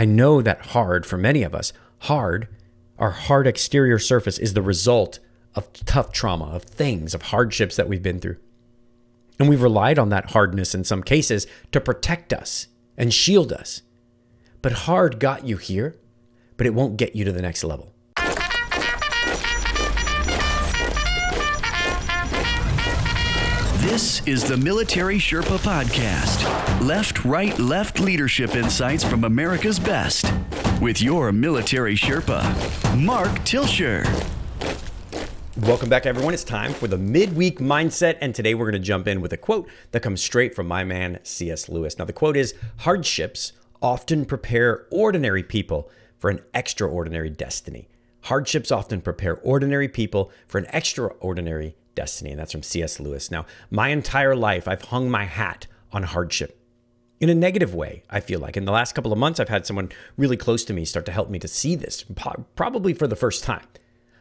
I know that hard for many of us, hard, our hard exterior surface is the result of tough trauma, of things, of hardships that we've been through. And we've relied on that hardness in some cases to protect us and shield us. But hard got you here, but it won't get you to the next level. This is the Military Sherpa Podcast. Left, right, left leadership insights from America's best. With your military Sherpa, Mark Tilsher. Welcome back, everyone. It's time for the midweek mindset. And today we're going to jump in with a quote that comes straight from my man, C.S. Lewis. Now, the quote is Hardships often prepare ordinary people for an extraordinary destiny. Hardships often prepare ordinary people for an extraordinary destiny. And that's from C.S. Lewis. Now, my entire life, I've hung my hat on hardship in a negative way, I feel like. In the last couple of months, I've had someone really close to me start to help me to see this, probably for the first time.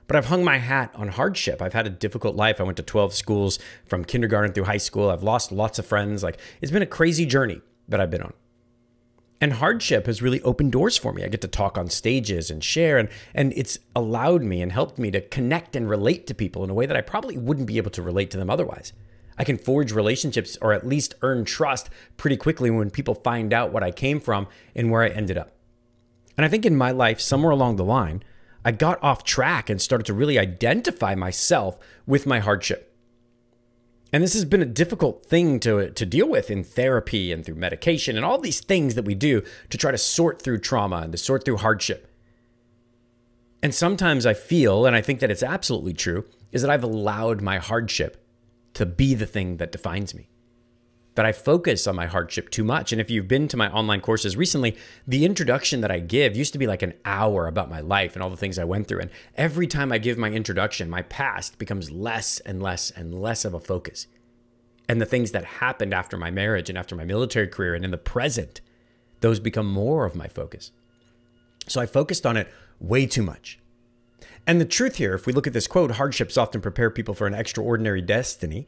But I've hung my hat on hardship. I've had a difficult life. I went to 12 schools from kindergarten through high school. I've lost lots of friends. Like, it's been a crazy journey that I've been on. And hardship has really opened doors for me. I get to talk on stages and share, and, and it's allowed me and helped me to connect and relate to people in a way that I probably wouldn't be able to relate to them otherwise. I can forge relationships or at least earn trust pretty quickly when people find out what I came from and where I ended up. And I think in my life, somewhere along the line, I got off track and started to really identify myself with my hardship. And this has been a difficult thing to, to deal with in therapy and through medication and all these things that we do to try to sort through trauma and to sort through hardship. And sometimes I feel, and I think that it's absolutely true, is that I've allowed my hardship to be the thing that defines me that I focus on my hardship too much. And if you've been to my online courses recently, the introduction that I give used to be like an hour about my life and all the things I went through. And every time I give my introduction, my past becomes less and less and less of a focus. And the things that happened after my marriage and after my military career and in the present, those become more of my focus. So I focused on it way too much. And the truth here, if we look at this quote, hardships often prepare people for an extraordinary destiny.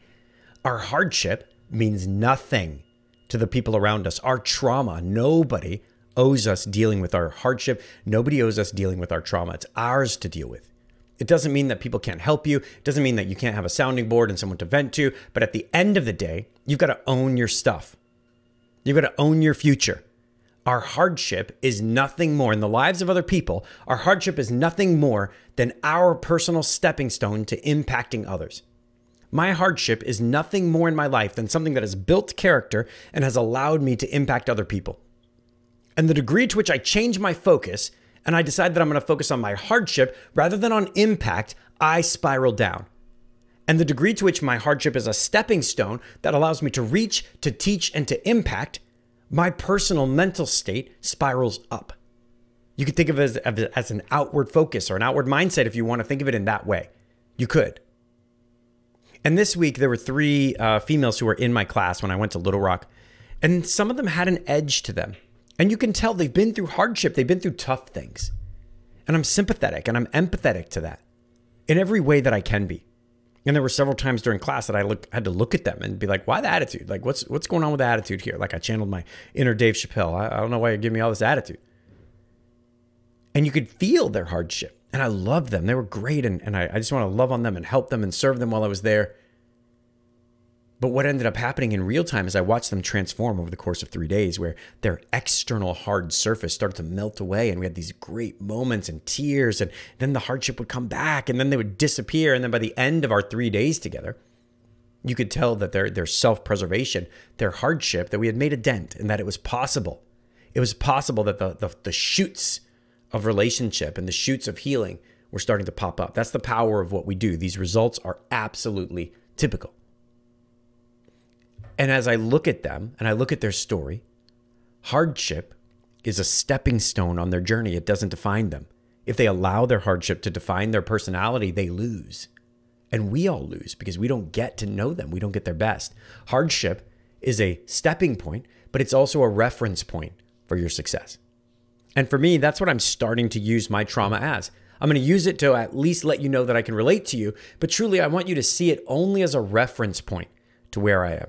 Our hardship means nothing to the people around us. Our trauma, nobody owes us dealing with our hardship. Nobody owes us dealing with our trauma. It's ours to deal with. It doesn't mean that people can't help you. It doesn't mean that you can't have a sounding board and someone to vent to. But at the end of the day, you've got to own your stuff. You've got to own your future. Our hardship is nothing more in the lives of other people. Our hardship is nothing more than our personal stepping stone to impacting others. My hardship is nothing more in my life than something that has built character and has allowed me to impact other people. And the degree to which I change my focus and I decide that I'm going to focus on my hardship rather than on impact, I spiral down. And the degree to which my hardship is a stepping stone that allows me to reach, to teach, and to impact, my personal mental state spirals up. You could think of it as, as an outward focus or an outward mindset if you want to think of it in that way. You could. And this week, there were three uh, females who were in my class when I went to Little Rock, and some of them had an edge to them. And you can tell they've been through hardship, they've been through tough things. And I'm sympathetic and I'm empathetic to that in every way that I can be. And there were several times during class that I look, had to look at them and be like, why the attitude? Like, what's, what's going on with the attitude here? Like, I channeled my inner Dave Chappelle. I, I don't know why you're giving me all this attitude. And you could feel their hardship and I loved them. They were great. And, and I, I just want to love on them and help them and serve them while I was there. But what ended up happening in real time is I watched them transform over the course of three days, where their external hard surface started to melt away. And we had these great moments and tears. And then the hardship would come back and then they would disappear. And then by the end of our three days together, you could tell that their, their self preservation, their hardship, that we had made a dent and that it was possible. It was possible that the, the, the shoots of relationship and the shoots of healing were starting to pop up. That's the power of what we do. These results are absolutely typical. And as I look at them and I look at their story, hardship is a stepping stone on their journey. It doesn't define them. If they allow their hardship to define their personality, they lose. And we all lose because we don't get to know them. We don't get their best. Hardship is a stepping point, but it's also a reference point for your success. And for me, that's what I'm starting to use my trauma as. I'm going to use it to at least let you know that I can relate to you, but truly, I want you to see it only as a reference point to where I am.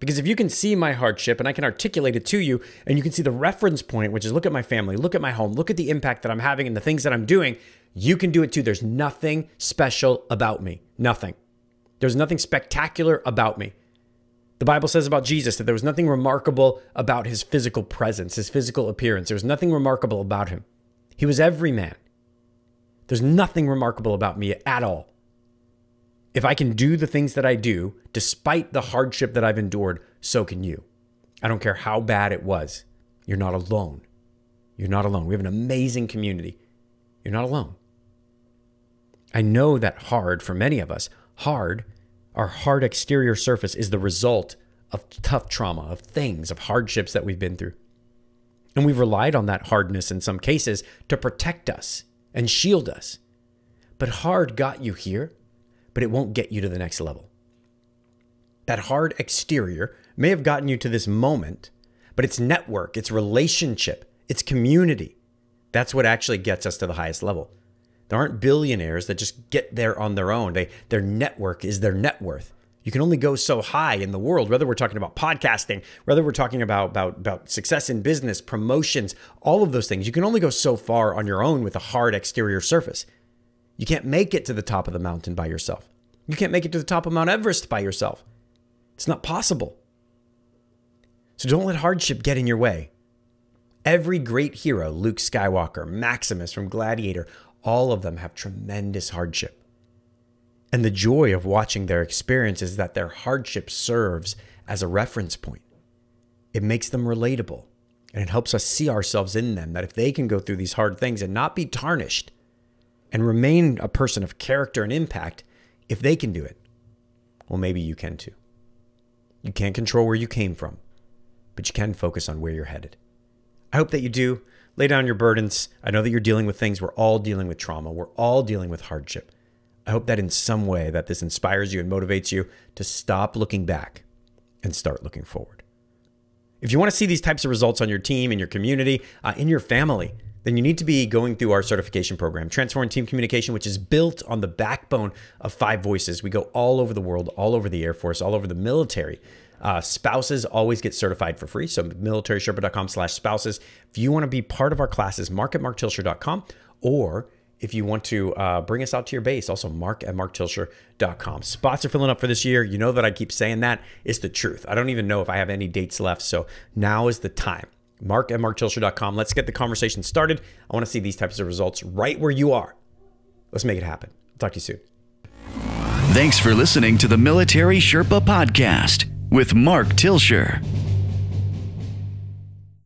Because if you can see my hardship and I can articulate it to you, and you can see the reference point, which is look at my family, look at my home, look at the impact that I'm having and the things that I'm doing, you can do it too. There's nothing special about me. Nothing. There's nothing spectacular about me. The Bible says about Jesus that there was nothing remarkable about his physical presence, his physical appearance. There was nothing remarkable about him. He was every man. There's nothing remarkable about me at all. If I can do the things that I do, despite the hardship that I've endured, so can you. I don't care how bad it was. You're not alone. You're not alone. We have an amazing community. You're not alone. I know that hard for many of us, hard, our hard exterior surface is the result of tough trauma, of things, of hardships that we've been through. And we've relied on that hardness in some cases to protect us and shield us. But hard got you here but it won't get you to the next level. That hard exterior may have gotten you to this moment, but it's network, it's relationship, it's community. That's what actually gets us to the highest level. There aren't billionaires that just get there on their own. They, their network is their net worth. You can only go so high in the world, whether we're talking about podcasting, whether we're talking about, about, about success in business, promotions, all of those things. You can only go so far on your own with a hard exterior surface. You can't make it to the top of the mountain by yourself. You can't make it to the top of Mount Everest by yourself. It's not possible. So don't let hardship get in your way. Every great hero, Luke Skywalker, Maximus from Gladiator, all of them have tremendous hardship. And the joy of watching their experience is that their hardship serves as a reference point. It makes them relatable and it helps us see ourselves in them. That if they can go through these hard things and not be tarnished, and remain a person of character and impact, if they can do it, well, maybe you can too. You can't control where you came from, but you can focus on where you're headed. I hope that you do. Lay down your burdens. I know that you're dealing with things. We're all dealing with trauma. We're all dealing with hardship. I hope that in some way that this inspires you and motivates you to stop looking back and start looking forward. If you want to see these types of results on your team, in your community, uh, in your family, then you need to be going through our certification program, Transform Team Communication, which is built on the backbone of Five Voices. We go all over the world, all over the Air Force, all over the military. Uh, spouses always get certified for free. So militarySherpa.com slash spouses. If you want to be part of our classes, mark at marktilsher.com or if you want to uh, bring us out to your base, also mark at marktilsher.com. Spots are filling up for this year. You know that I keep saying that. It's the truth. I don't even know if I have any dates left. So now is the time mark at marktilsher.com. Let's get the conversation started. I want to see these types of results right where you are. Let's make it happen. I'll talk to you soon. Thanks for listening to the Military Sherpa Podcast with Mark Tilsher.